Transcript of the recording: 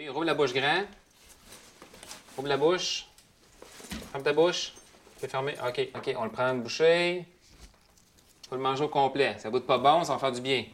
Oui, rouvre la bouche grand. Ouvre la bouche. Ferme ta bouche. Tu peux fermer. OK, OK, on le prend une bouchée. Faut le manger au complet. Ça goûte pas bon, ça va faire du bien.